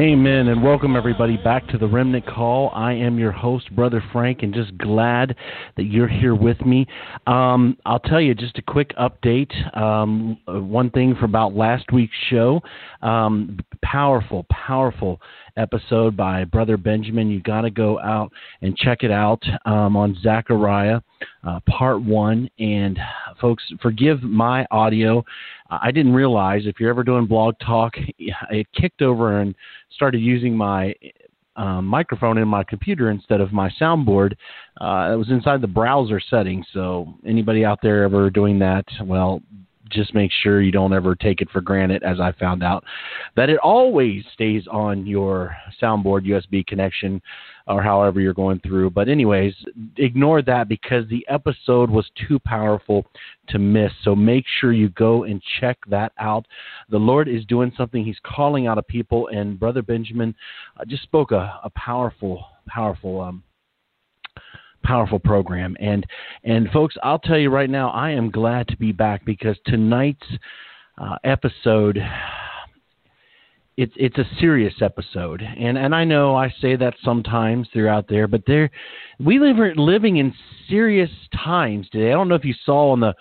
Amen, and welcome everybody back to the Remnant Call. I am your host, Brother Frank, and just glad that you're here with me. Um, I'll tell you just a quick update. Um, one thing for about last week's show. Um, powerful, powerful episode by Brother Benjamin. You got to go out and check it out um, on Zechariah, uh, part one. And folks, forgive my audio. I didn't realize if you're ever doing blog talk, it kicked over and started using my um, microphone in my computer instead of my soundboard. Uh, it was inside the browser settings. So anybody out there ever doing that, well, just make sure you don't ever take it for granted, as I found out, that it always stays on your soundboard USB connection or however you're going through. But, anyways, ignore that because the episode was too powerful to miss. So make sure you go and check that out. The Lord is doing something, He's calling out a people, and Brother Benjamin uh, just spoke a, a powerful, powerful um, powerful program. And and folks, I'll tell you right now, I am glad to be back because tonight's uh, episode. It's it's a serious episode, and and I know I say that sometimes throughout there, but there, we live living in serious times today. I don't know if you saw on the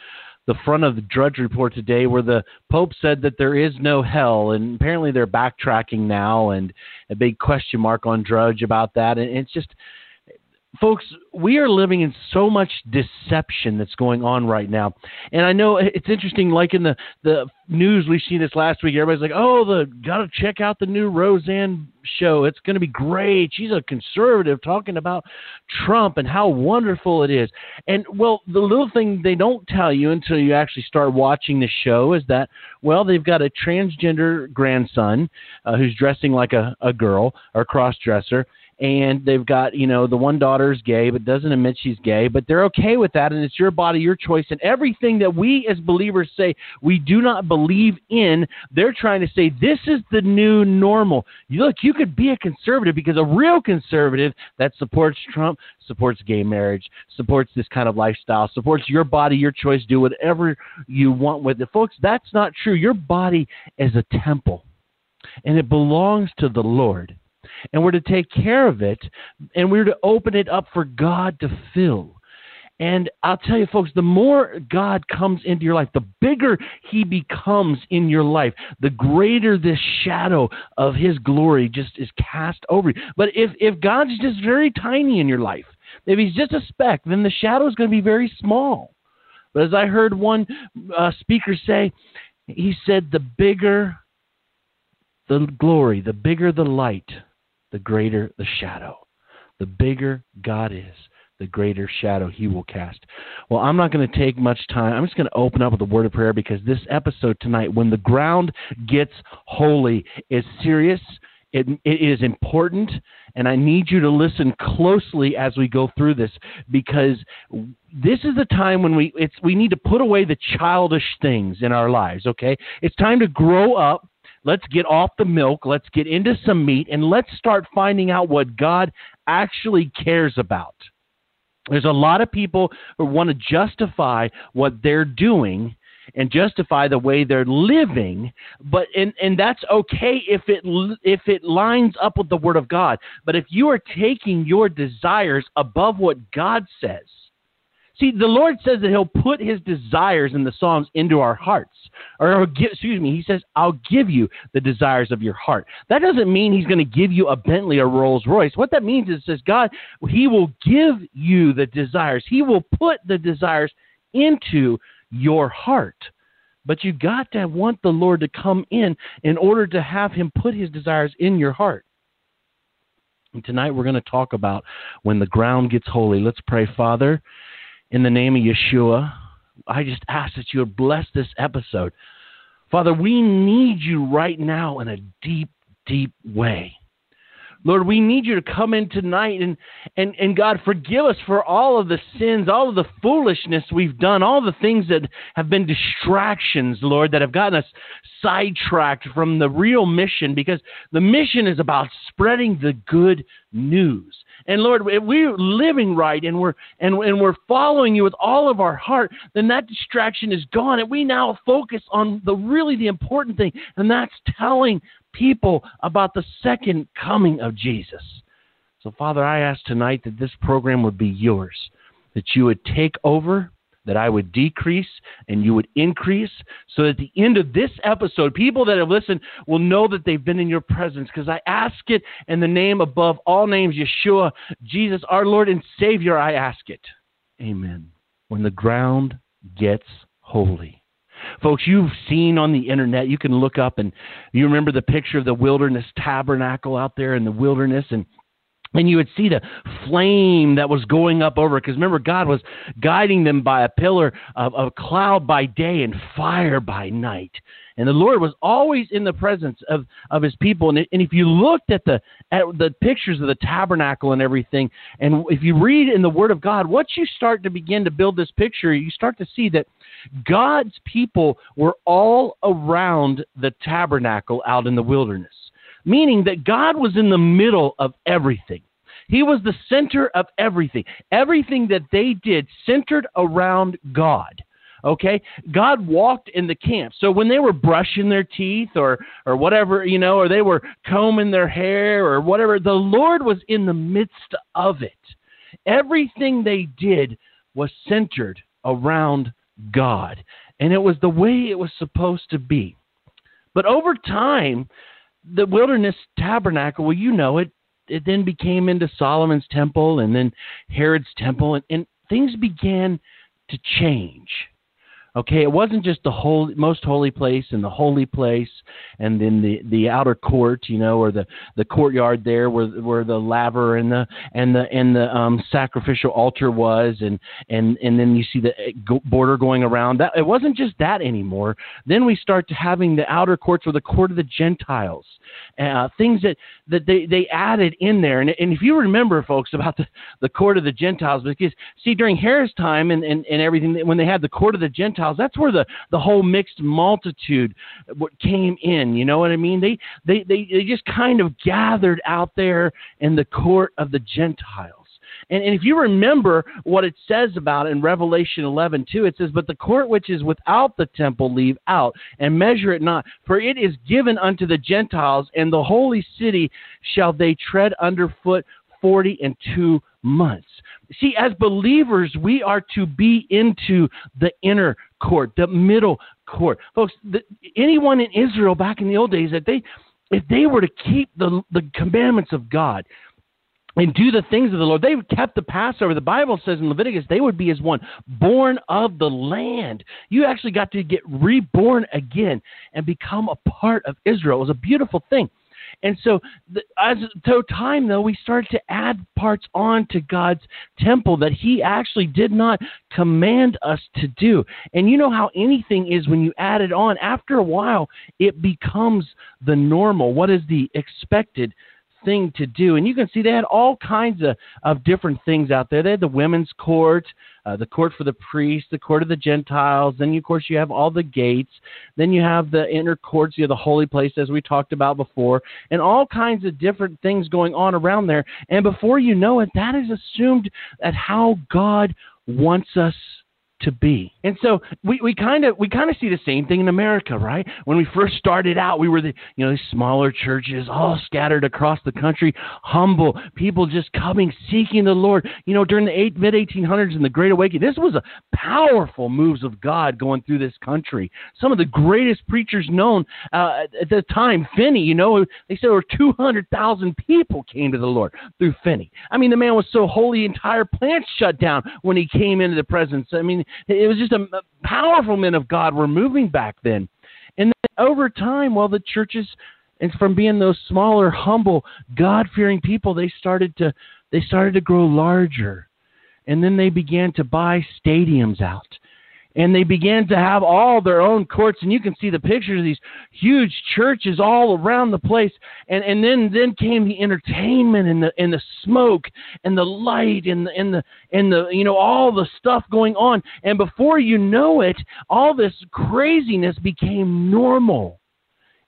the front of the Drudge Report today, where the Pope said that there is no hell, and apparently they're backtracking now, and a big question mark on Drudge about that, and it's just folks, we are living in so much deception that's going on right now. And I know it's interesting, like in the, the news we've seen this last week, everybody's like, oh, the gotta check out the new Roseanne show. It's gonna be great. She's a conservative talking about Trump and how wonderful it is. And well, the little thing they don't tell you until you actually start watching the show is that, well, they've got a transgender grandson uh, who's dressing like a, a girl or cross dresser and they've got you know the one daughter's gay but doesn't admit she's gay but they're okay with that and it's your body your choice and everything that we as believers say we do not believe in they're trying to say this is the new normal. You look you could be a conservative because a real conservative that supports trump supports gay marriage supports this kind of lifestyle supports your body your choice do whatever you want with it. Folks that's not true. Your body is a temple and it belongs to the lord and we're to take care of it, and we're to open it up for God to fill. And I'll tell you, folks, the more God comes into your life, the bigger He becomes in your life, the greater this shadow of His glory just is cast over you. But if, if God's just very tiny in your life, if He's just a speck, then the shadow is going to be very small. But as I heard one uh, speaker say, he said, the bigger the glory, the bigger the light, the greater the shadow. The bigger God is, the greater shadow he will cast. Well, I'm not going to take much time. I'm just going to open up with a word of prayer because this episode tonight, when the ground gets holy, is serious. It, it is important, and I need you to listen closely as we go through this because this is the time when we it's we need to put away the childish things in our lives. Okay, it's time to grow up Let's get off the milk. Let's get into some meat and let's start finding out what God actually cares about. There's a lot of people who want to justify what they're doing and justify the way they're living but and and that's okay if it if it lines up with the word of God but if you are taking your desires above what God says See, the Lord says that He'll put His desires in the Psalms into our hearts. Or, excuse me, He says, I'll give you the desires of your heart. That doesn't mean He's going to give you a Bentley or Rolls Royce. What that means is, says God, He will give you the desires. He will put the desires into your heart. But you got to want the Lord to come in in order to have Him put His desires in your heart. And tonight we're going to talk about when the ground gets holy. Let's pray, Father, in the name of Yeshua. I just ask that you would bless this episode. Father, we need you right now in a deep, deep way. Lord, we need you to come in tonight and, and, and God, forgive us for all of the sins, all of the foolishness we've done, all the things that have been distractions, Lord, that have gotten us sidetracked from the real mission because the mission is about spreading the good news. And Lord, if we're living right and we're and, and we're following you with all of our heart, then that distraction is gone. And we now focus on the really the important thing, and that's telling people about the second coming of Jesus. So, Father, I ask tonight that this program would be yours, that you would take over, that I would decrease and you would increase, so that at the end of this episode, people that have listened will know that they've been in your presence. Because I ask it in the name above all names, Yeshua, Jesus, our Lord and Savior, I ask it. Amen. When the ground gets holy. Folks, you've seen on the internet, you can look up and you remember the picture of the wilderness tabernacle out there in the wilderness and and you would see the flame that was going up over because remember god was guiding them by a pillar of, of cloud by day and fire by night. And the lord was always in the presence of, of his people. And, and if you looked at the at the pictures of the tabernacle and everything and if you read in the word of god once you start to begin to build this picture you start to see that God's people were all around the tabernacle out in the wilderness, meaning that God was in the middle of everything. He was the center of everything. Everything that they did centered around God. Okay? God walked in the camp. So when they were brushing their teeth or or whatever, you know, or they were combing their hair or whatever, the Lord was in the midst of it. Everything they did was centered around God. And it was the way it was supposed to be. But over time, the wilderness tabernacle, well, you know it, it then became into Solomon's temple and then Herod's temple, and, and things began to change. Okay, it wasn't just the whole, most holy place and the holy place, and then the the outer court, you know, or the the courtyard there, where where the laver and the and the and the um, sacrificial altar was, and and and then you see the eh, border going around. That it wasn't just that anymore. Then we start to having the outer courts or the court of the Gentiles, uh, things that that they they added in there. And and if you remember, folks, about the the court of the Gentiles, because see during Herod's time and and and everything, when they had the court of the Gentiles Gentiles. That's where the, the whole mixed multitude came in. You know what I mean? They, they, they, they just kind of gathered out there in the court of the Gentiles. And, and, if you remember what it says about in Revelation 11, 2, it says, But the court which is without the temple leave out, and measure it not, for it is given unto the Gentiles, and the holy city shall they tread under foot forty and two months. See, as believers, we are to be into the inner court, the middle court. Folks, the, anyone in Israel back in the old days that they if they were to keep the the commandments of God and do the things of the Lord, they kept the Passover. The Bible says in Leviticus they would be as one born of the land. You actually got to get reborn again and become a part of Israel. It was a beautiful thing. And so, the, as through time, though, we started to add parts on to God's temple that He actually did not command us to do. And you know how anything is when you add it on. After a while, it becomes the normal. What is the expected thing to do. And you can see they had all kinds of, of different things out there. They had the women's court, uh, the court for the priests, the court of the Gentiles. Then, you, of course, you have all the gates. Then you have the inner courts, you have the holy place, as we talked about before, and all kinds of different things going on around there. And before you know it, that is assumed at how God wants us to be. And so we, we kind of we kind of see the same thing in America, right? When we first started out, we were the you know these smaller churches all scattered across the country, humble people just coming seeking the Lord. You know, during the eight, mid 1800s and the Great Awakening, this was a powerful moves of God going through this country. Some of the greatest preachers known uh, at the time, Finney. You know, they said over 200,000 people came to the Lord through Finney. I mean, the man was so holy, entire plants shut down when he came into the presence. I mean, It was just a, a powerful men of God were moving back then. And then over time, well, the churches, and from being those smaller, humble, God-fearing people, they started to they started to grow larger, and then they began to buy stadiums out and they began to have all their own courts. And you can see the pictures of these huge churches all around the place. And and then then came the entertainment and the and the smoke and the light and the and the and the you know all the stuff going on. And before you know it all this craziness became normal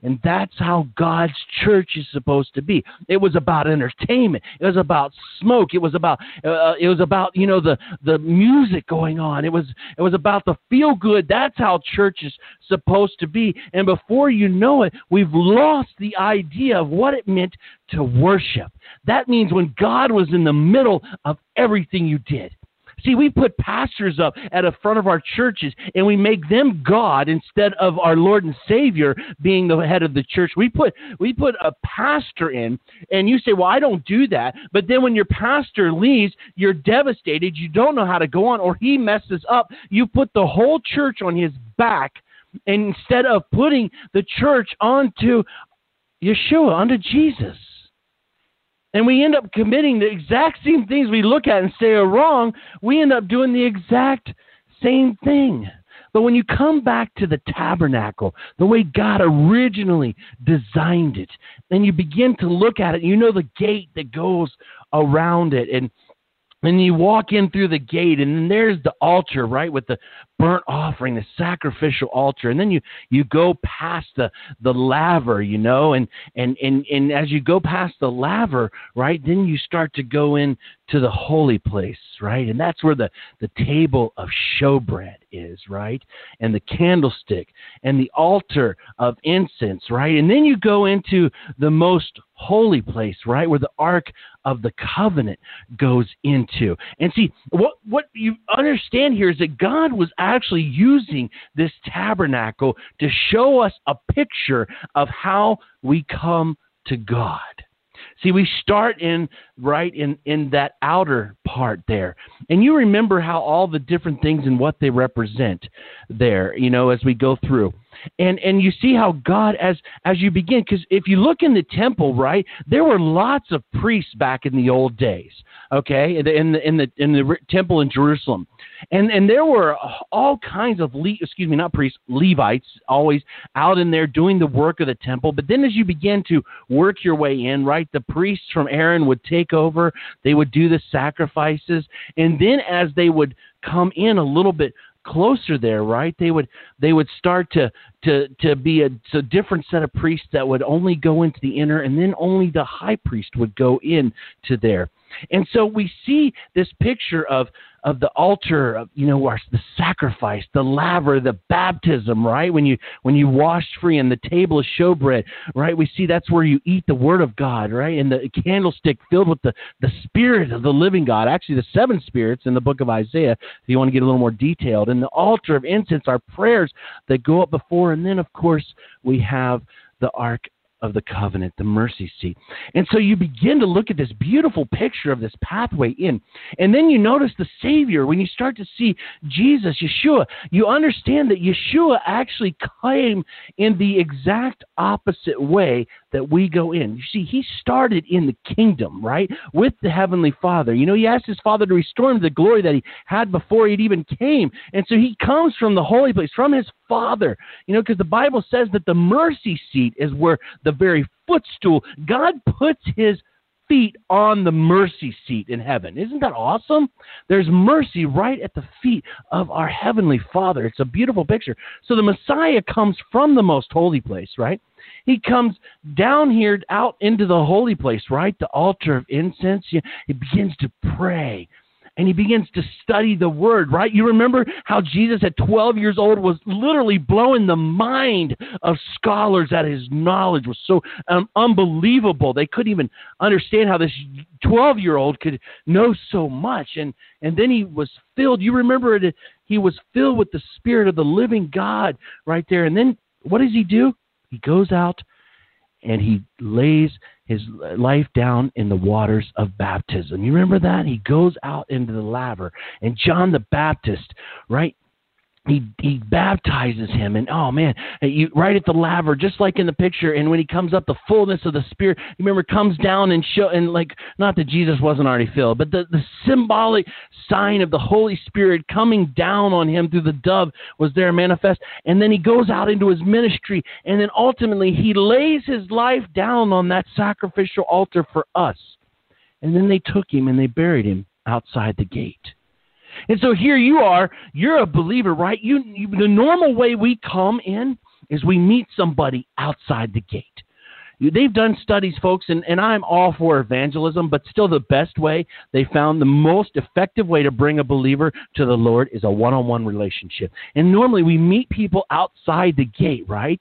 and that's how God's church is supposed to be. It was about entertainment. It was about smoke. It was about uh, it was about you know the the music going on. It was it was about the feel good. That's how church is supposed to be. And before you know it, we've lost the idea of what it meant to worship. That means when God was in the middle of everything you did. See, we put pastors up at the front of our churches and we make them God instead of our Lord and Savior being the head of the church. We put we put a pastor in and you say, "Well, I don't do that." But then when your pastor leaves, you're devastated. You don't know how to go on or he messes up. You put the whole church on his back instead of putting the church onto Yeshua, onto Jesus. And we end up committing the exact same things we look at and say are wrong. We end up doing the exact same thing. But when you come back to the tabernacle, the way God originally designed it, then you begin to look at it, you know the gate that goes around it. And and you walk in through the gate, and then there's the altar, right, with the burnt offering, the sacrificial altar, and then you you go past the the laver, you know, and and and and as you go past the laver, right, then you start to go in to the holy place, right, and that's where the the table of showbread is, right, and the candlestick and the altar of incense, right, and then you go into the most holy place, right, where the ark of the covenant goes into. And see, what what you understand here is that God was actually using this tabernacle to show us a picture of how we come to God. See, we start in right in in that outer part there, and you remember how all the different things and what they represent there. You know, as we go through, and and you see how God as as you begin because if you look in the temple, right, there were lots of priests back in the old days. Okay, in the in the in the, in the temple in Jerusalem, and and there were all kinds of Le- excuse me, not priests, Levites, always out in there doing the work of the temple. But then as you begin to work your way in, right, the priests from Aaron would take over. They would do the sacrifices, and then as they would come in a little bit closer there, right? They would they would start to to to be a, a different set of priests that would only go into the inner, and then only the high priest would go in to there. And so we see this picture of of the altar, of, you know, our, the sacrifice, the laver, the baptism, right? When you when you washed free, and the table of showbread, right? We see that's where you eat the word of God, right? And the candlestick filled with the the spirit of the living God. Actually, the seven spirits in the book of Isaiah. If you want to get a little more detailed, and the altar of incense, our prayers that go up before, and then of course we have the ark of the covenant, the mercy seat. And so you begin to look at this beautiful picture of this pathway in. And then you notice the Savior. When you start to see Jesus, Yeshua, you understand that Yeshua actually came in the exact opposite way that we go in. You see, he started in the kingdom, right? With the Heavenly Father. You know, he asked his Father to restore him the glory that he had before he'd even came. And so he comes from the holy place, from his Father. You know, because the Bible says that the mercy seat is where the very footstool, God puts his feet on the mercy seat in heaven. Isn't that awesome? There's mercy right at the feet of our heavenly Father. It's a beautiful picture. So the Messiah comes from the most holy place, right? He comes down here out into the holy place, right? The altar of incense. He begins to pray and he begins to study the word, right? You remember how Jesus at 12 years old was literally blowing the mind of scholars that his knowledge was so um, unbelievable. They couldn't even understand how this 12 year old could know so much. And, and then he was filled. You remember it, he was filled with the Spirit of the living God right there. And then what does he do? He goes out and he lays his life down in the waters of baptism. You remember that? He goes out into the laver. And John the Baptist, right? He he baptizes him and oh man you right at the laver just like in the picture and when he comes up the fullness of the spirit you remember comes down and show and like not that jesus wasn't already filled but the, the symbolic sign of the holy spirit coming down on him through the dove was there manifest and then he goes out into his ministry and then ultimately he lays his life down on that sacrificial altar for us. And then they took him and they buried him outside the gate and so here you are, you're a believer, right? You, you, the normal way we come in is we meet somebody outside the gate. They've done studies, folks, and, and I'm all for evangelism, but still the best way they found the most effective way to bring a believer to the Lord is a one on one relationship. And normally we meet people outside the gate, right?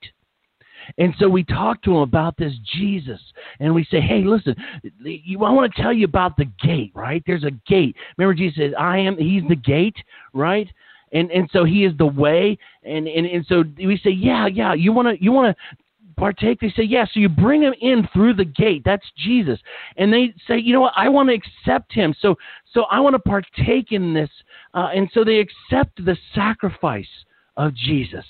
And so we talk to him about this Jesus, and we say, "Hey, listen, I want to tell you about the gate, right? There's a gate. Remember, Jesus says, "I am. He's the gate, right?" And and so He is the way, and and and so we say, "Yeah, yeah. You want to you want to partake?" They say, "Yeah." So you bring him in through the gate. That's Jesus, and they say, "You know what? I want to accept him. So so I want to partake in this." Uh, and so they accept the sacrifice of Jesus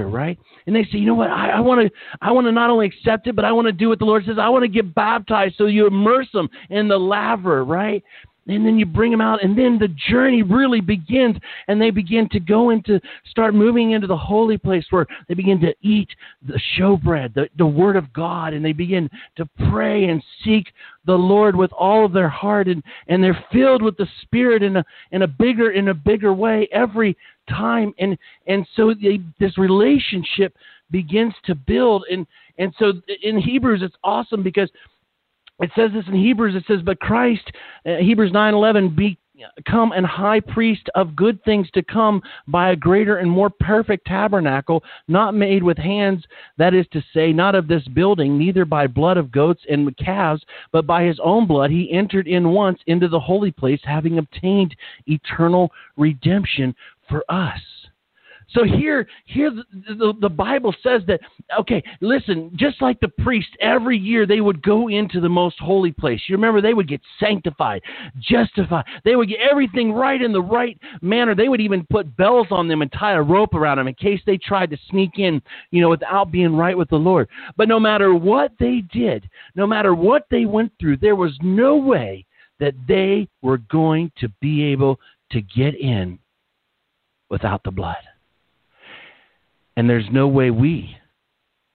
right? And they say, you know what? I want to I want to not only accept it, but I want to do what the Lord says. I want to get baptized. So you immerse them in the laver, right? And then you bring them out and then the journey really begins and they begin to go into start moving into the holy place where they begin to eat the showbread the, the word of god and they begin to pray and seek the lord with all of their heart and and they're filled with the spirit in a in a bigger in a bigger way every time. And and so they, this relationship begins to build. And and so in hebrews it's awesome because it says this in Hebrews. It says, "But Christ, uh, Hebrews nine eleven, become an high priest of good things to come by a greater and more perfect tabernacle, not made with hands. That is to say, not of this building, neither by blood of goats and calves, but by his own blood. He entered in once into the holy place, having obtained eternal redemption for us." So here, here the, the, the, Bible says that, okay, listen, just like the priest, every year they would go into the most holy place. You remember they would get sanctified, justified. They would get everything right in the right manner. They would even put bells on them and tie a rope around them in case they tried to sneak in, you know, without being right with the Lord. But no matter what they did, no matter what they went through, there was no way that they were going to be able to get in without the blood. And there's no way we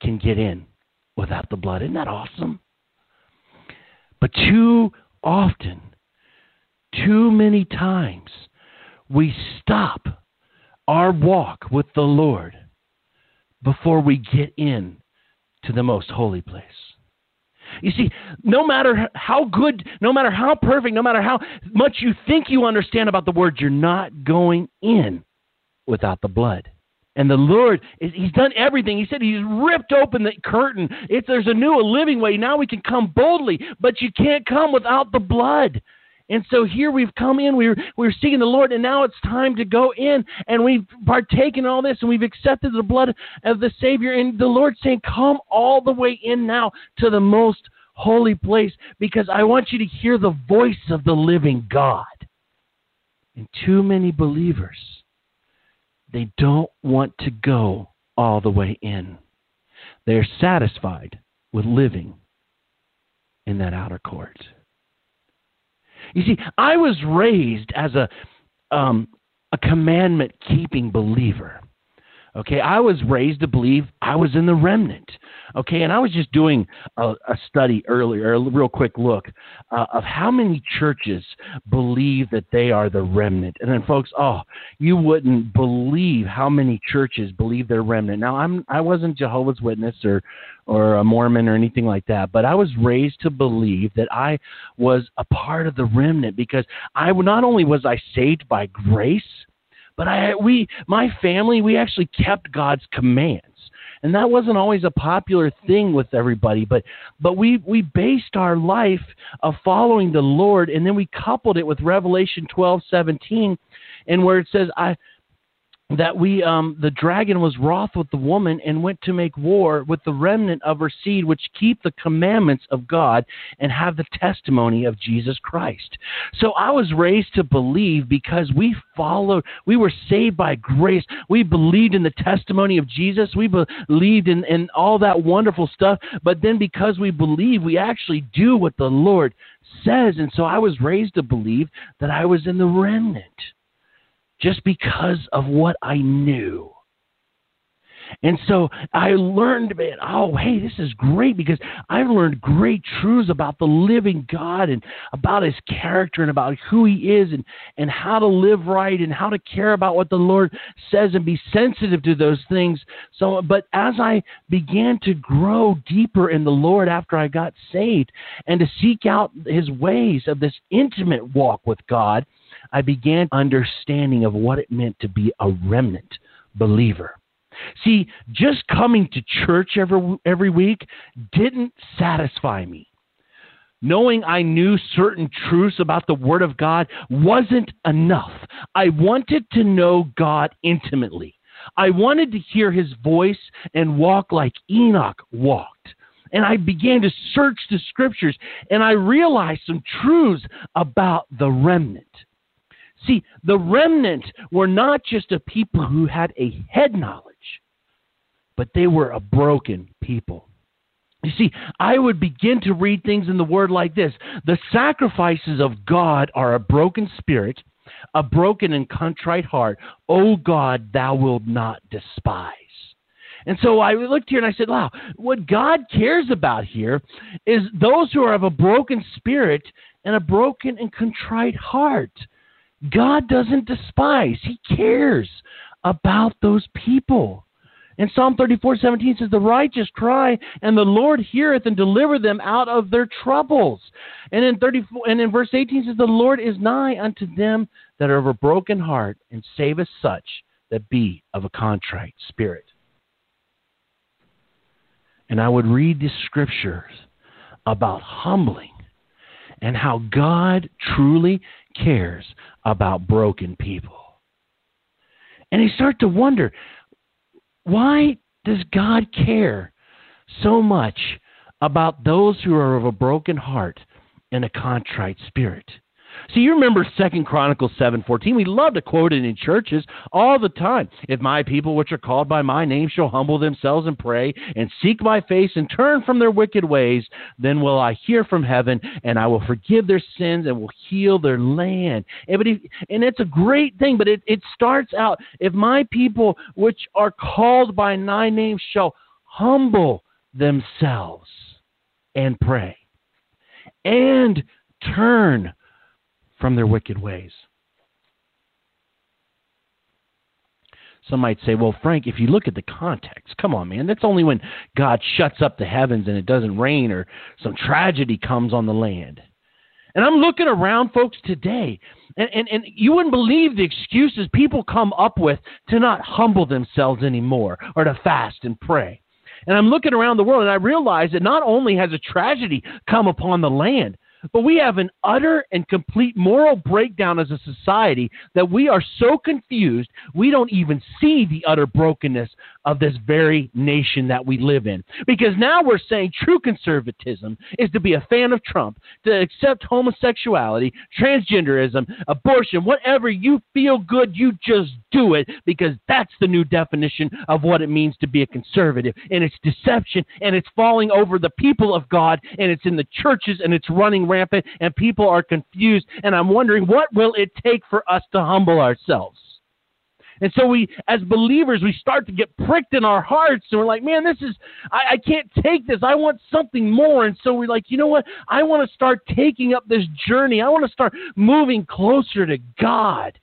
can get in without the blood. Isn't that awesome? But too often, too many times, we stop our walk with the Lord before we get in to the most holy place. You see, no matter how good, no matter how perfect, no matter how much you think you understand about the word, you're not going in without the blood. And the Lord, is, He's done everything. He said He's ripped open the curtain. If there's a new, a living way. Now we can come boldly, but you can't come without the blood. And so here we've come in, we're, we're seeking the Lord, and now it's time to go in, and we've partaken all this, and we've accepted the blood of the Savior. And the Lord's saying, Come all the way in now to the most holy place, because I want you to hear the voice of the living God. And too many believers they don't want to go all the way in. They're satisfied with living in that outer court. You see, I was raised as a um, a commandment keeping believer. Okay, I was raised to believe I was in the remnant. Okay, and I was just doing a, a study earlier, a real quick look uh, of how many churches believe that they are the remnant. And then, folks, oh, you wouldn't believe how many churches believe they're remnant. Now, I'm I wasn't Jehovah's Witness or or a Mormon or anything like that, but I was raised to believe that I was a part of the remnant because I not only was I saved by grace but I we my family we actually kept God's commands. And that wasn't always a popular thing with everybody, but but we we based our life of following the Lord and then we coupled it with Revelation 12:17 and where it says I that we um, the dragon was wroth with the woman and went to make war with the remnant of her seed which keep the commandments of god and have the testimony of jesus christ. So i was raised to believe because we followed we were saved by grace. We believed in the testimony of jesus. We believed in, in all that wonderful stuff. But then because we believe we actually do what the lord says. And so i was raised to believe that i was in the remnant just because of what I knew. And so I learned, man, oh, hey, this is great because I've learned great truths about the living God and about his character and about who he is and, and how to live right and how to care about what the Lord says and be sensitive to those things. So, but as I began to grow deeper in the Lord after I got saved and to seek out his ways of this intimate walk with God, I began understanding of what it meant to be a remnant believer. See, just coming to church every every week didn't satisfy me. Knowing I knew certain truths about the Word of God wasn't enough. I wanted to know God intimately. I wanted to hear His voice and walk like Enoch walked. And I began to search the Scriptures and I realized some truths about the remnant. See, the remnant were not just a people who had a head knowledge, but they were a broken people. You see, I would begin to read things in the Word like this The sacrifices of God are a broken spirit, a broken and contrite heart. O God, thou wilt not despise. And so I looked here and I said, wow, what God cares about here is those who are of a broken spirit and a broken and contrite heart. God doesn't despise, He cares about those people. And Psalm 34 17 says, The righteous cry, and the Lord heareth and deliver them out of their troubles. And in 34 and in verse 18 says, The Lord is nigh unto them that are of a broken heart, and saveth such that be of a contrite spirit. And I would read the scriptures about humbling and how God truly cares about broken people. And you start to wonder why does God care so much about those who are of a broken heart and a contrite spirit? See, you remember Second Chronicles seven fourteen. We love to quote it in churches all the time. If my people, which are called by my name, shall humble themselves and pray and seek my face and turn from their wicked ways, then will I hear from heaven and I will forgive their sins and will heal their land. And, if, and it's a great thing, but it, it starts out if my people, which are called by my name, shall humble themselves and pray and turn from their wicked ways. Some might say, well, Frank, if you look at the context, come on, man, that's only when God shuts up the heavens and it doesn't rain or some tragedy comes on the land. And I'm looking around, folks, today, and, and, and you wouldn't believe the excuses people come up with to not humble themselves anymore or to fast and pray. And I'm looking around the world and I realize that not only has a tragedy come upon the land, but we have an utter and complete moral breakdown as a society that we are so confused we don't even see the utter brokenness of this very nation that we live in. Because now we're saying true conservatism is to be a fan of Trump, to accept homosexuality, transgenderism, abortion, whatever you feel good, you just do it because that's the new definition of what it means to be a conservative. And it's deception and it's falling over the people of God and it's in the churches and it's running rampant and people are confused. And I'm wondering what will it take for us to humble ourselves? And so we, as believers, we start to get pricked in our hearts, and we're like, man, this is, I, I can't take this. I want something more. And so we're like, you know what? I want to start taking up this journey. I want to start moving closer to God.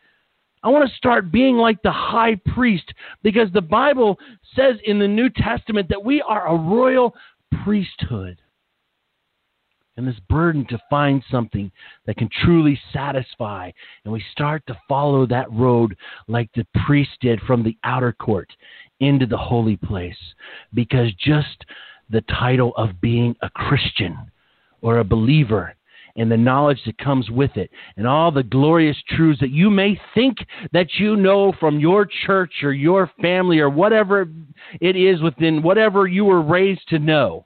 I want to start being like the high priest because the Bible says in the New Testament that we are a royal priesthood and this burden to find something that can truly satisfy. And we start to follow that road like the priest did from the outer court into the holy place. Because just the title of being a Christian or a believer and the knowledge that comes with it and all the glorious truths that you may think that you know from your church or your family or whatever it is within whatever you were raised to know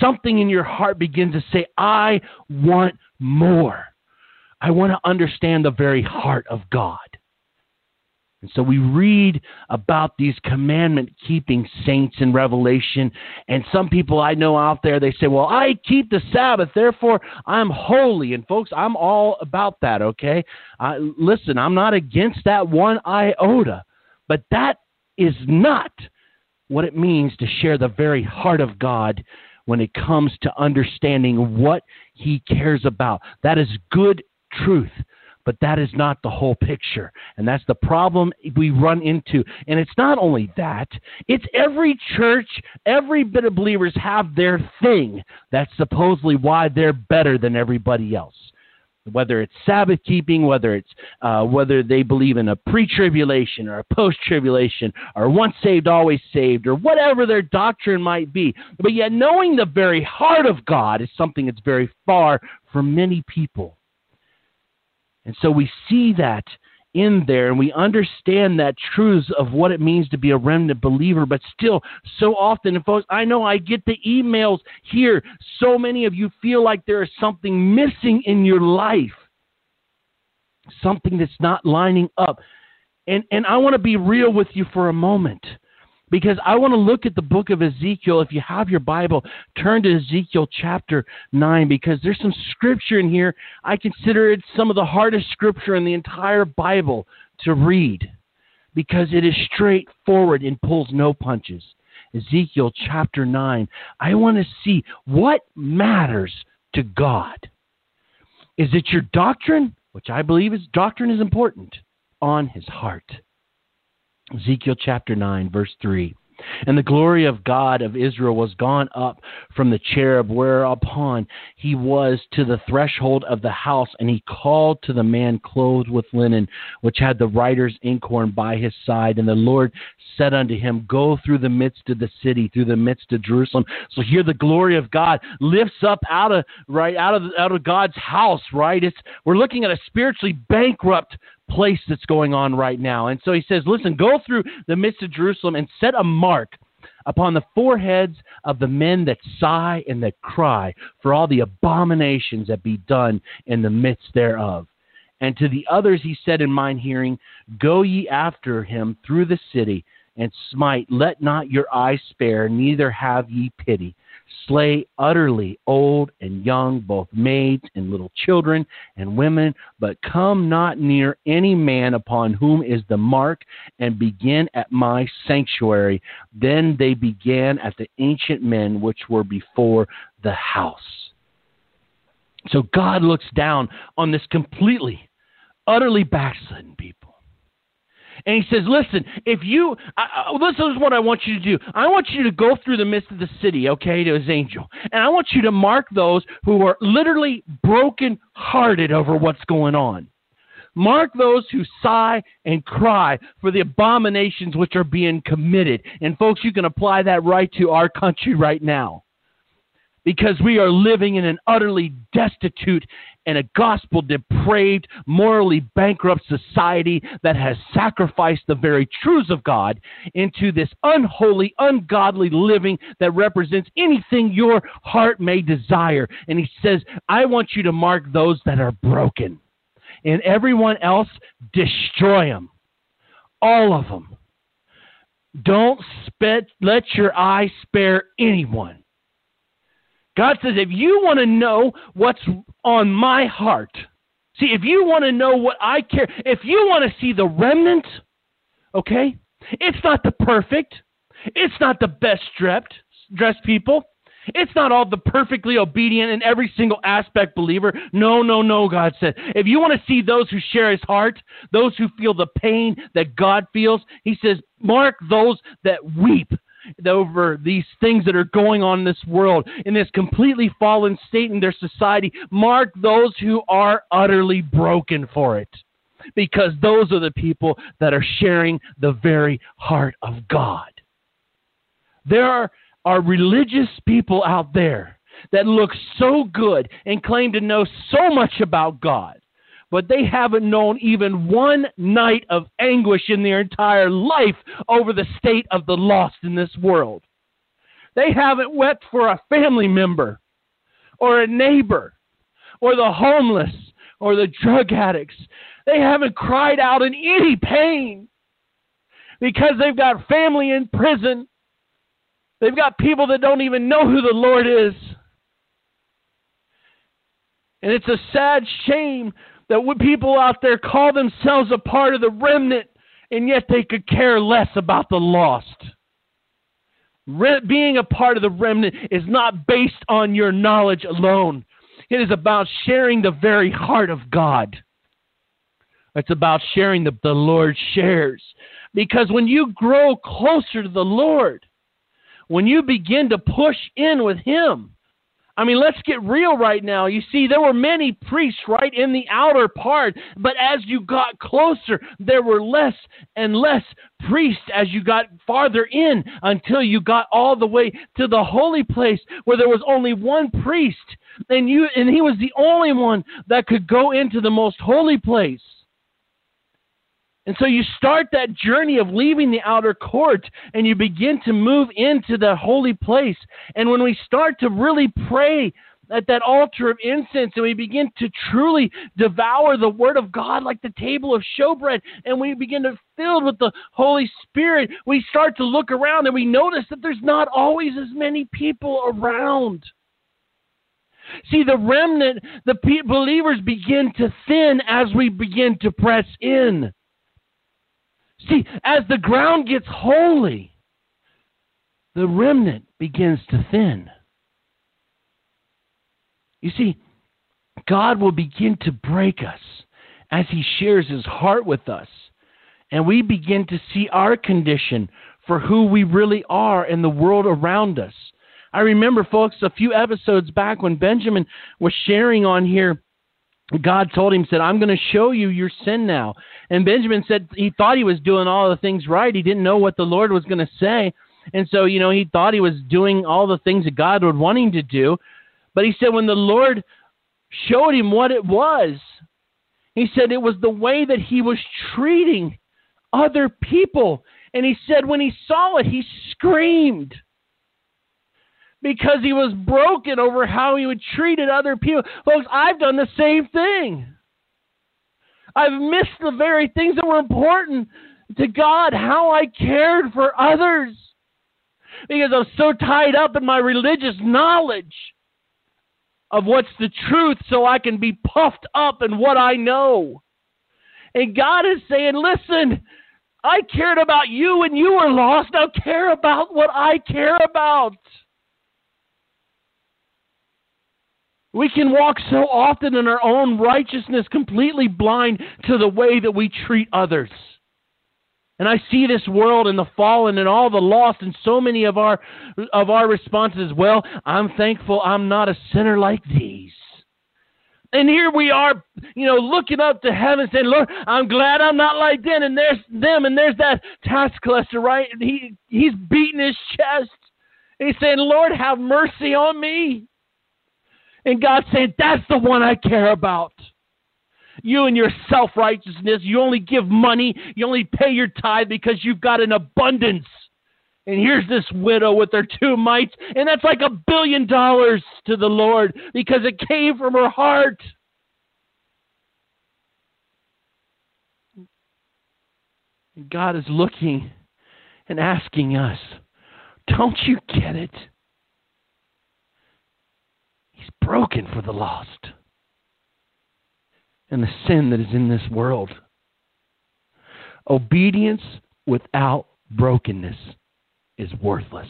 something in your heart begins to say i want more i want to understand the very heart of god and so we read about these commandment keeping saints in Revelation. And some people I know out there, they say, Well, I keep the Sabbath, therefore I'm holy. And folks, I'm all about that, okay? Listen, I'm not against that one iota. But that is not what it means to share the very heart of God when it comes to understanding what He cares about. That is good truth but that is not the whole picture. And that's the problem we run into. And it's not only that, it's every church, every bit of believers have their thing that's supposedly why they're better than everybody else. Whether it's Sabbath keeping, whether it's uh, whether they believe in a pre-tribulation or a post-tribulation, or once saved always saved, or whatever their doctrine might be, but yet knowing the very heart of God is something that's very far from many people. And so we see that in there and we understand that truths of what it means to be a remnant believer, but still so often, and folks, I know I get the emails here. So many of you feel like there is something missing in your life, something that's not lining up. And and I want to be real with you for a moment because I want to look at the book of Ezekiel. If you have your Bible, turn to Ezekiel chapter 9 because there's some scripture in here. I consider it some of the hardest scripture in the entire Bible to read because it is straightforward and pulls no punches. Ezekiel chapter 9. I want to see what matters to God. Is it your doctrine, which I believe is doctrine is important, on his heart? Ezekiel chapter 9, verse 3. And the glory of God of Israel was gone up from the cherub, whereupon he was to the threshold of the house, and he called to the man clothed with linen, which had the writer's inkhorn by his side. And the Lord said unto him, Go through the midst of the city, through the midst of Jerusalem. So here the glory of God lifts up out of right out of out of God's house, right? It's we're looking at a spiritually bankrupt place that's going on right now. And so he says, listen, go through the midst of Jerusalem and set a mark upon the foreheads of the men that sigh and that cry for all the abominations that be done in the midst thereof. And to the others he said in mine hearing, Go ye after him through the city and smite, let not your eyes spare, neither have ye pity slay utterly old and young, both maids and little children and women, but come not near any man upon whom is the mark, and begin at my sanctuary. Then they began at the ancient men which were before the house. So God looks down on this completely, utterly backslidden people. And he says, Listen, if you, uh, this is what I want you to do. I want you to go through the midst of the city, okay, to his angel. And I want you to mark those who are literally broken hearted over what's going on. Mark those who sigh and cry for the abominations which are being committed. And folks, you can apply that right to our country right now because we are living in an utterly destitute and a gospel depraved, morally bankrupt society that has sacrificed the very truths of God into this unholy, ungodly living that represents anything your heart may desire. And he says, I want you to mark those that are broken, and everyone else, destroy them. All of them. Don't spit, let your eye spare anyone. God says, if you want to know what's on my heart, see, if you want to know what I care, if you want to see the remnant, okay, it's not the perfect, it's not the best dressed, dressed people. It's not all the perfectly obedient in every single aspect believer. No, no, no, God said. If you want to see those who share his heart, those who feel the pain that God feels, he says, mark those that weep over these things that are going on in this world, in this completely fallen state in their society. Mark those who are utterly broken for it. Because those are the people that are sharing the very heart of God. There are, are religious people out there that look so good and claim to know so much about God, but they haven't known even one night of anguish in their entire life over the state of the lost in this world. They haven't wept for a family member or a neighbor or the homeless or the drug addicts. They haven't cried out in any pain because they've got family in prison. They've got people that don't even know who the Lord is. And it's a sad shame that people out there call themselves a part of the remnant, and yet they could care less about the lost. Re- being a part of the remnant is not based on your knowledge alone. It is about sharing the very heart of God. It's about sharing the, the Lord shares. Because when you grow closer to the Lord, when you begin to push in with Him, I mean, let's get real right now. You see, there were many priests right in the outer part, but as you got closer, there were less and less priests as you got farther in until you got all the way to the holy place where there was only one priest, and you and he was the only one that could go into the most holy place. And so you start that journey of leaving the outer court and you begin to move into the holy place. And when we start to really pray at that altar of incense and we begin to truly devour the word of God like the table of showbread and we begin to fill with the Holy Spirit, we start to look around and we notice that there's not always as many people around. See, the remnant, the believers begin to thin as we begin to press in. See, as the ground gets holy, the remnant begins to thin. You see, God will begin to break us as He shares His heart with us, and we begin to see our condition for who we really are in the world around us. I remember, folks, a few episodes back when Benjamin was sharing on here God told him, said, I'm going to show you your sin now. And Benjamin said he thought he was doing all the things right. He didn't know what the Lord was going to say. And so, you know, he thought he was doing all the things that God would want him to do. But he said when the Lord showed him what it was, he said it was the way that he was treating other people. And he said when he saw it, he screamed because he was broken over how he would treated other people. Folks, I've done the same thing. I've missed the very things that were important to God, how I cared for others. Because I was so tied up in my religious knowledge of what's the truth so I can be puffed up in what I know. And God is saying, listen, I cared about you when you were lost. Now care about what I care about. We can walk so often in our own righteousness, completely blind to the way that we treat others. And I see this world and the fallen and all the lost and so many of our of our responses, well, I'm thankful I'm not a sinner like these. And here we are, you know, looking up to heaven saying, Lord, I'm glad I'm not like them. And there's them and there's that tax collector, right? And he he's beating his chest. He's saying, Lord, have mercy on me. And God saying, That's the one I care about. You and your self righteousness, you only give money, you only pay your tithe because you've got an abundance. And here's this widow with her two mites, and that's like a billion dollars to the Lord because it came from her heart. God is looking and asking us, Don't you get it? Broken for the lost and the sin that is in this world. Obedience without brokenness is worthless.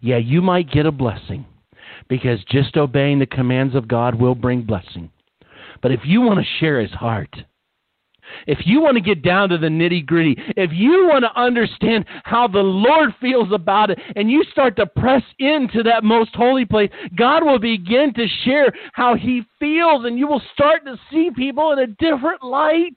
Yeah, you might get a blessing because just obeying the commands of God will bring blessing. But if you want to share his heart, if you want to get down to the nitty gritty, if you want to understand how the Lord feels about it, and you start to press into that most holy place, God will begin to share how He feels, and you will start to see people in a different light.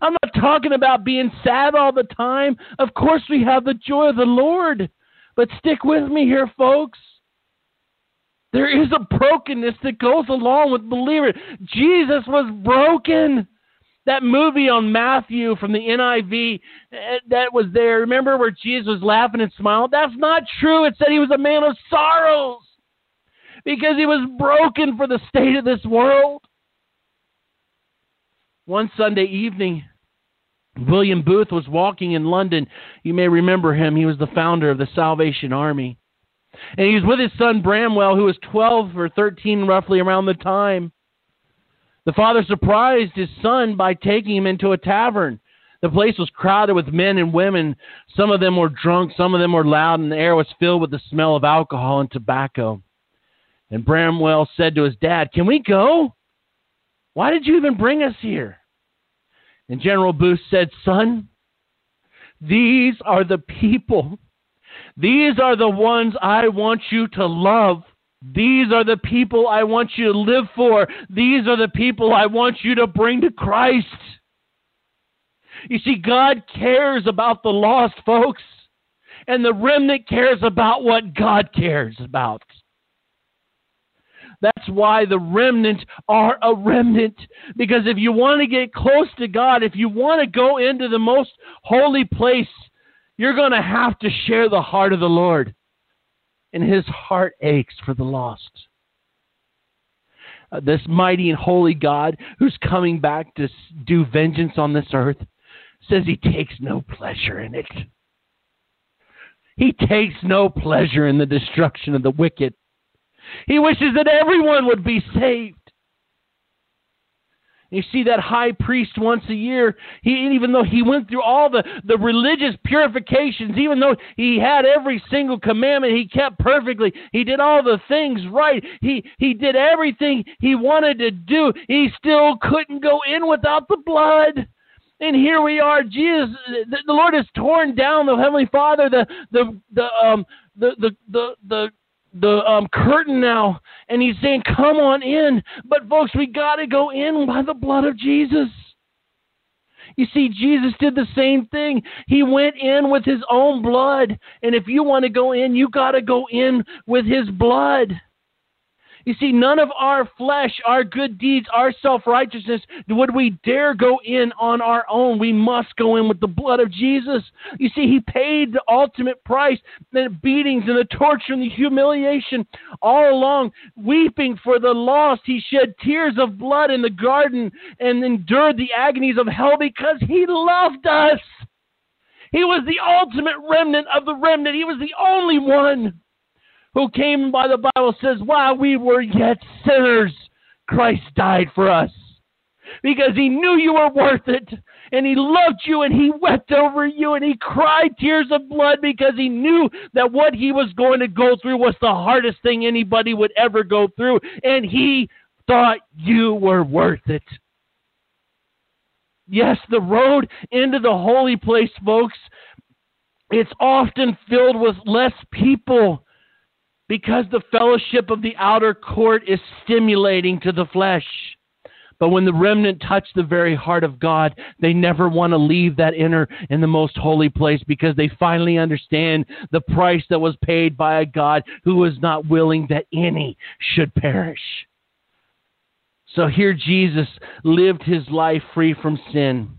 I'm not talking about being sad all the time. Of course, we have the joy of the Lord. But stick with me here, folks. There is a brokenness that goes along with believers. Jesus was broken. That movie on Matthew from the NIV eh, that was there, remember where Jesus was laughing and smiling? That's not true. It said he was a man of sorrows because he was broken for the state of this world. One Sunday evening, William Booth was walking in London. You may remember him. He was the founder of the Salvation Army. And he was with his son Bramwell, who was 12 or 13 roughly around the time. The father surprised his son by taking him into a tavern. The place was crowded with men and women. Some of them were drunk, some of them were loud, and the air was filled with the smell of alcohol and tobacco. And Bramwell said to his dad, Can we go? Why did you even bring us here? And General Booth said, Son, these are the people these are the ones I want you to love. These are the people I want you to live for. These are the people I want you to bring to Christ. You see, God cares about the lost folks, and the remnant cares about what God cares about. That's why the remnant are a remnant. Because if you want to get close to God, if you want to go into the most holy place, you're going to have to share the heart of the Lord. And his heart aches for the lost. Uh, this mighty and holy God who's coming back to do vengeance on this earth says he takes no pleasure in it. He takes no pleasure in the destruction of the wicked. He wishes that everyone would be saved. You see that high priest once a year, he even though he went through all the, the religious purifications, even though he had every single commandment he kept perfectly, he did all the things right, he he did everything he wanted to do, he still couldn't go in without the blood. And here we are, Jesus the, Lord has torn down the Heavenly Father, the the the um the the the, the the um, curtain now, and he's saying, "Come on in." But folks, we got to go in by the blood of Jesus. You see, Jesus did the same thing. He went in with his own blood, and if you want to go in, you got to go in with his blood. You see, none of our flesh, our good deeds, our self righteousness would we dare go in on our own. We must go in with the blood of Jesus. You see, He paid the ultimate price, the beatings and the torture and the humiliation all along, weeping for the lost. He shed tears of blood in the garden and endured the agonies of hell because He loved us. He was the ultimate remnant of the remnant. He was the only one who came by the Bible says, while we were yet sinners, Christ died for us. Because he knew you were worth it. And he loved you and he wept over you and he cried tears of blood because he knew that what he was going to go through was the hardest thing anybody would ever go through. And he thought you were worth it. Yes, the road into the holy place, folks, it's often filled with less people because the fellowship of the outer court is stimulating to the flesh. But when the remnant touch the very heart of God, they never want to leave that inner and the most holy place because they finally understand the price that was paid by a God who was not willing that any should perish. So here Jesus lived his life free from sin.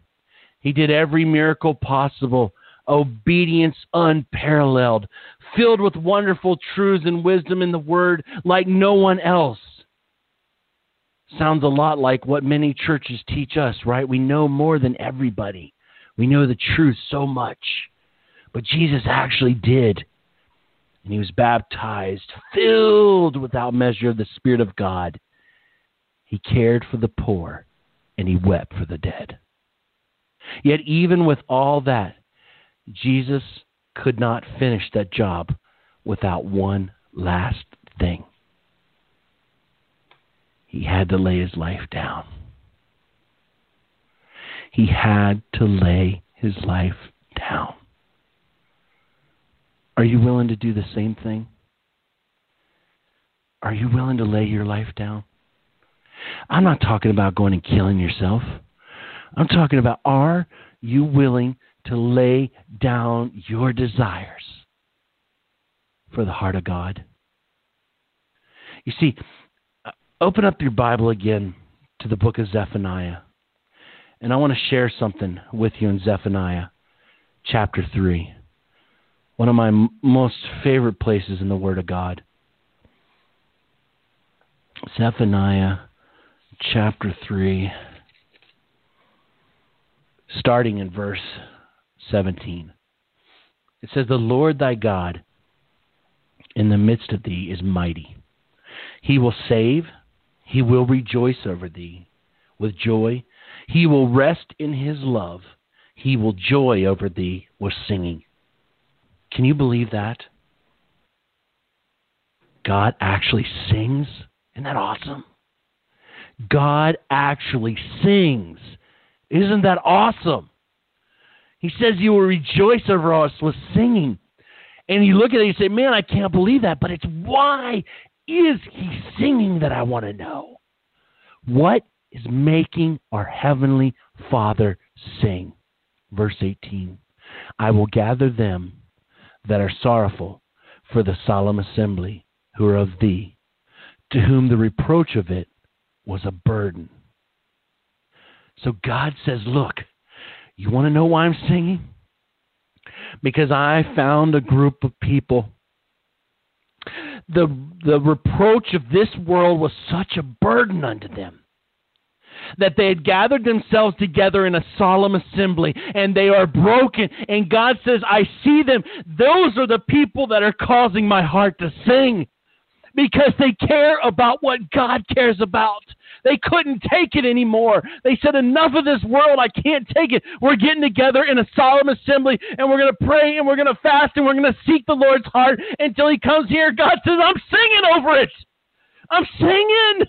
He did every miracle possible, obedience unparalleled, filled with wonderful truths and wisdom in the Word like no one else. Sounds a lot like what many churches teach us, right? We know more than everybody. We know the truth so much. But Jesus actually did. And he was baptized, filled without measure of the Spirit of God. He cared for the poor, and he wept for the dead. Yet, even with all that, Jesus could not finish that job without one last thing. He had to lay his life down. He had to lay his life down. Are you willing to do the same thing? Are you willing to lay your life down? I'm not talking about going and killing yourself. I'm talking about are you willing to lay down your desires for the heart of God. You see, uh, open up your Bible again to the book of Zephaniah. And I want to share something with you in Zephaniah chapter 3. One of my m- most favorite places in the Word of God. Zephaniah chapter 3, starting in verse 17. It says, The Lord thy God in the midst of thee is mighty. He will save, he will rejoice over thee with joy. He will rest in his love. He will joy over thee with singing. Can you believe that? God actually sings. Isn't that awesome? God actually sings. Isn't that awesome? He says you will rejoice over us with singing. And you look at it and you say, Man, I can't believe that. But it's why is he singing that I want to know? What is making our Heavenly Father sing? Verse 18 I will gather them that are sorrowful for the solemn assembly who are of thee, to whom the reproach of it was a burden. So God says, Look, you want to know why I'm singing? Because I found a group of people. The, the reproach of this world was such a burden unto them that they had gathered themselves together in a solemn assembly and they are broken. And God says, I see them. Those are the people that are causing my heart to sing because they care about what God cares about. They couldn't take it anymore. They said, Enough of this world. I can't take it. We're getting together in a solemn assembly and we're going to pray and we're going to fast and we're going to seek the Lord's heart until He comes here. God says, I'm singing over it. I'm singing.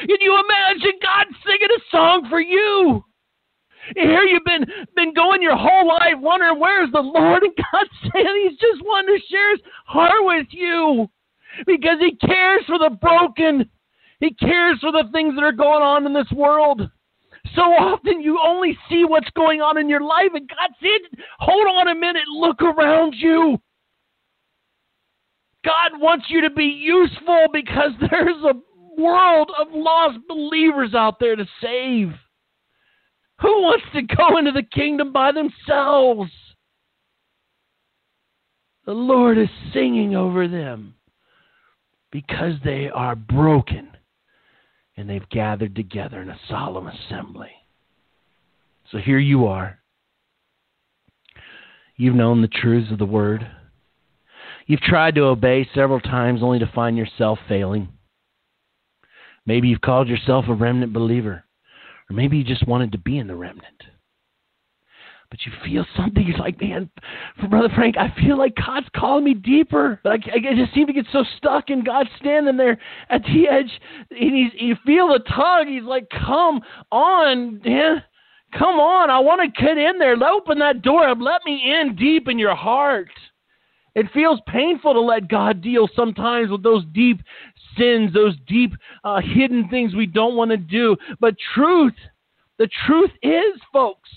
Can you imagine God singing a song for you? Here you've been been going your whole life wondering where's the Lord, and God saying He's just wanting to share His heart with you because He cares for the broken. He cares for the things that are going on in this world. So often you only see what's going on in your life, and God said, Hold on a minute, look around you. God wants you to be useful because there's a world of lost believers out there to save. Who wants to go into the kingdom by themselves? The Lord is singing over them because they are broken and they've gathered together in a solemn assembly. So here you are. You've known the truths of the word. You've tried to obey several times only to find yourself failing. Maybe you've called yourself a remnant believer, or maybe you just wanted to be in the remnant. But you feel something. You're like, man, for Brother Frank, I feel like God's calling me deeper. But I, I just seem to get so stuck, and God's standing there at the edge. And he's, you feel the tug. He's like, come on, man. Come on. I want to get in there. Open that door. Let me in deep in your heart. It feels painful to let God deal sometimes with those deep sins, those deep uh, hidden things we don't want to do. But truth, the truth is, folks,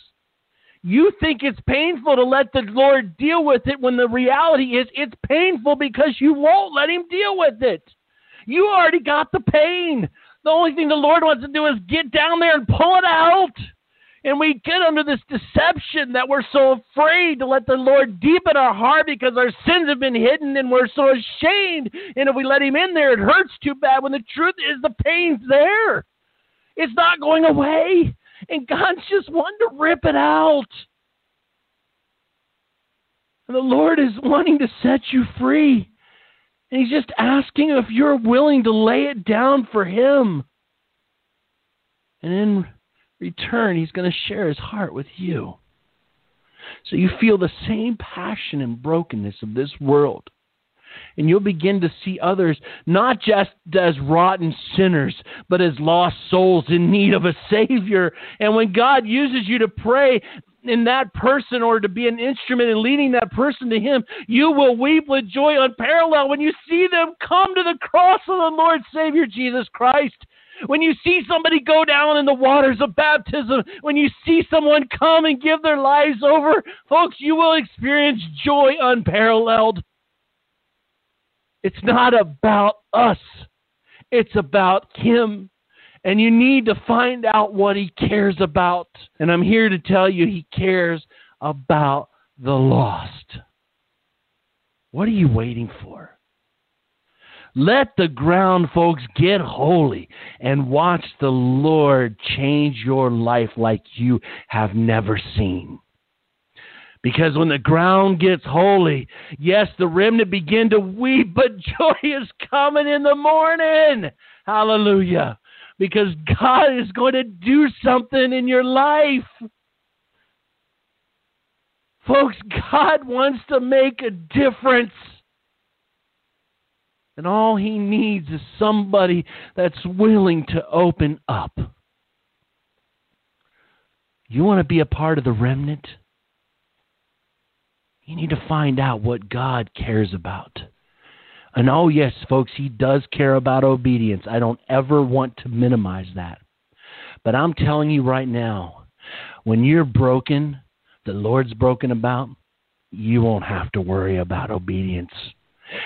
you think it's painful to let the Lord deal with it when the reality is it's painful because you won't let Him deal with it. You already got the pain. The only thing the Lord wants to do is get down there and pull it out. And we get under this deception that we're so afraid to let the Lord deepen our heart because our sins have been hidden and we're so ashamed. And if we let Him in there, it hurts too bad when the truth is the pain's there. It's not going away. And God's just wanting to rip it out. And the Lord is wanting to set you free. And He's just asking if you're willing to lay it down for Him. And in return, He's going to share His heart with you. So you feel the same passion and brokenness of this world. And you'll begin to see others not just as rotten sinners, but as lost souls in need of a Savior. And when God uses you to pray, in that person or to be an instrument in leading that person to Him, you will weep with joy unparalleled when you see them come to the cross of the Lord Savior Jesus Christ. When you see somebody go down in the waters of baptism, when you see someone come and give their lives over, folks, you will experience joy unparalleled. It's not about us, it's about Him. And you need to find out what He cares about. And I'm here to tell you, He cares about the lost. What are you waiting for? Let the ground folks get holy and watch the Lord change your life like you have never seen. Because when the ground gets holy, yes, the remnant begin to weep, but joy is coming in the morning. Hallelujah. Because God is going to do something in your life. Folks, God wants to make a difference. And all he needs is somebody that's willing to open up. You want to be a part of the remnant? You need to find out what God cares about. And oh, yes, folks, He does care about obedience. I don't ever want to minimize that. But I'm telling you right now, when you're broken, the Lord's broken about, you won't have to worry about obedience.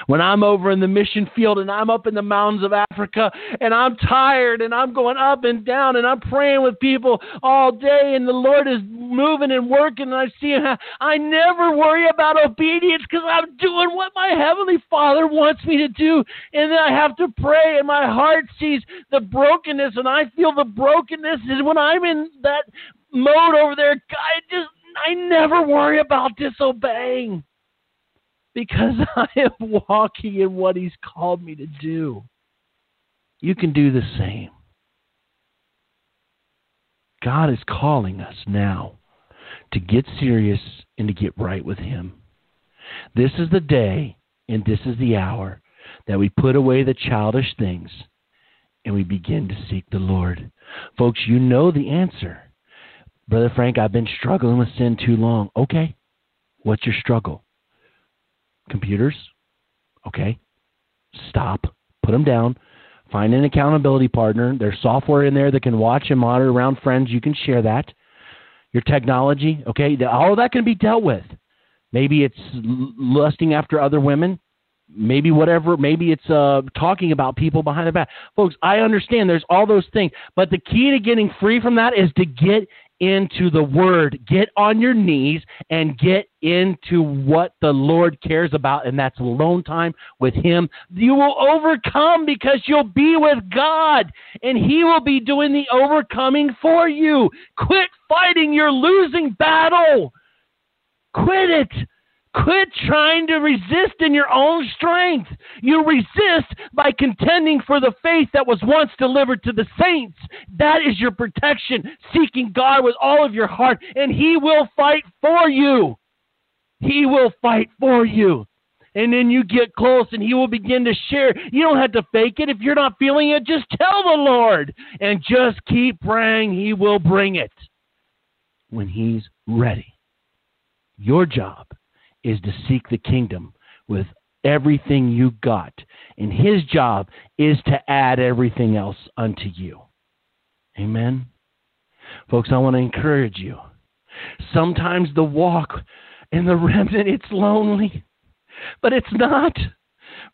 When I'm over in the mission field and I'm up in the mountains of Africa and I'm tired and I'm going up and down and I'm praying with people all day and the Lord is moving and working and I see him, I never worry about obedience because I'm doing what my Heavenly Father wants me to do. And then I have to pray and my heart sees the brokenness and I feel the brokenness. And when I'm in that mode over there, I just, I never worry about disobeying because I am walking in what He's called me to do. You can do the same. God is calling us now to get serious and to get right with Him. This is the day and this is the hour that we put away the childish things and we begin to seek the Lord. Folks, you know the answer. Brother Frank, I've been struggling with sin too long. Okay. What's your struggle? Computers. Okay. Stop. Put them down. Find an accountability partner. There's software in there that can watch and monitor around friends. You can share that. Your technology, okay, all of that can be dealt with. Maybe it's lusting after other women. Maybe whatever. Maybe it's uh, talking about people behind the back. Folks, I understand there's all those things, but the key to getting free from that is to get into the Word. Get on your knees and get into what the Lord cares about, and that's alone time with Him. You will overcome because you'll be with God, and He will be doing the overcoming for you. Quit fighting your losing battle. Quit it. Quit trying to resist in your own strength. You resist by contending for the faith that was once delivered to the saints. That is your protection, seeking God with all of your heart, and He will fight for you. He will fight for you. And then you get close and he will begin to share. You don't have to fake it. If you're not feeling it, just tell the Lord and just keep praying. He will bring it when he's ready. Your job is to seek the kingdom with everything you got. And his job is to add everything else unto you. Amen. Folks, I want to encourage you. Sometimes the walk in the remnant, it's lonely, but it's not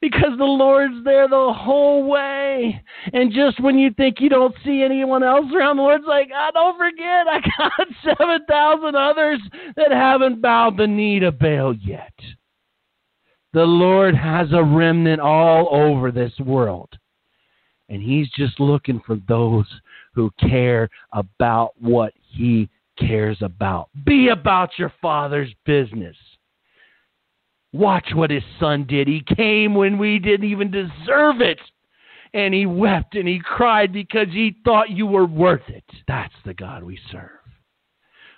because the Lord's there the whole way. And just when you think you don't see anyone else around, the Lord's like, oh, don't forget, I got 7,000 others that haven't bowed the knee to Baal yet. The Lord has a remnant all over this world. And He's just looking for those who care about what He cares about. Be about your Father's business. Watch what his son did. He came when we didn't even deserve it. And he wept and he cried because he thought you were worth it. That's the God we serve.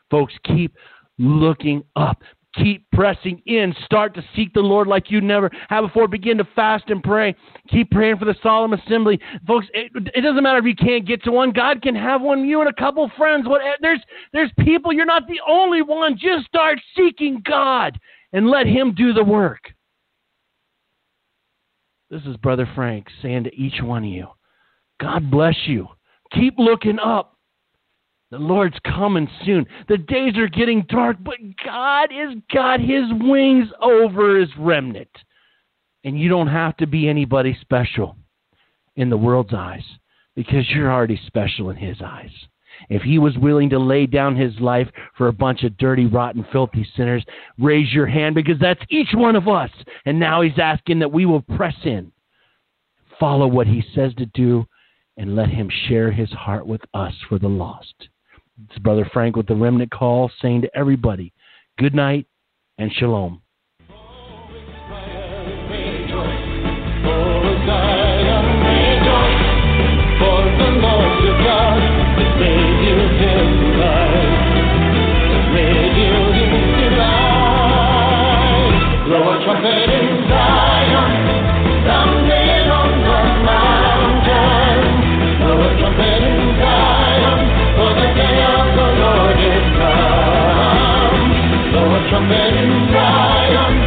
Folks, keep looking up. Keep pressing in. Start to seek the Lord like you never have before. Begin to fast and pray. Keep praying for the solemn assembly. Folks, it, it doesn't matter if you can't get to one. God can have one. You and a couple friends. What, there's, there's people. You're not the only one. Just start seeking God and let Him do the work. This is Brother Frank saying to each one of you God bless you. Keep looking up. The Lord's coming soon. The days are getting dark, but God has got His wings over His remnant. And you don't have to be anybody special in the world's eyes because you're already special in His eyes. If He was willing to lay down His life for a bunch of dirty, rotten, filthy sinners, raise your hand because that's each one of us. And now He's asking that we will press in, follow what He says to do, and let Him share His heart with us for the lost. It's Brother Frank with the Remnant Call saying to everybody, good night and shalom. A trumpet in Zion,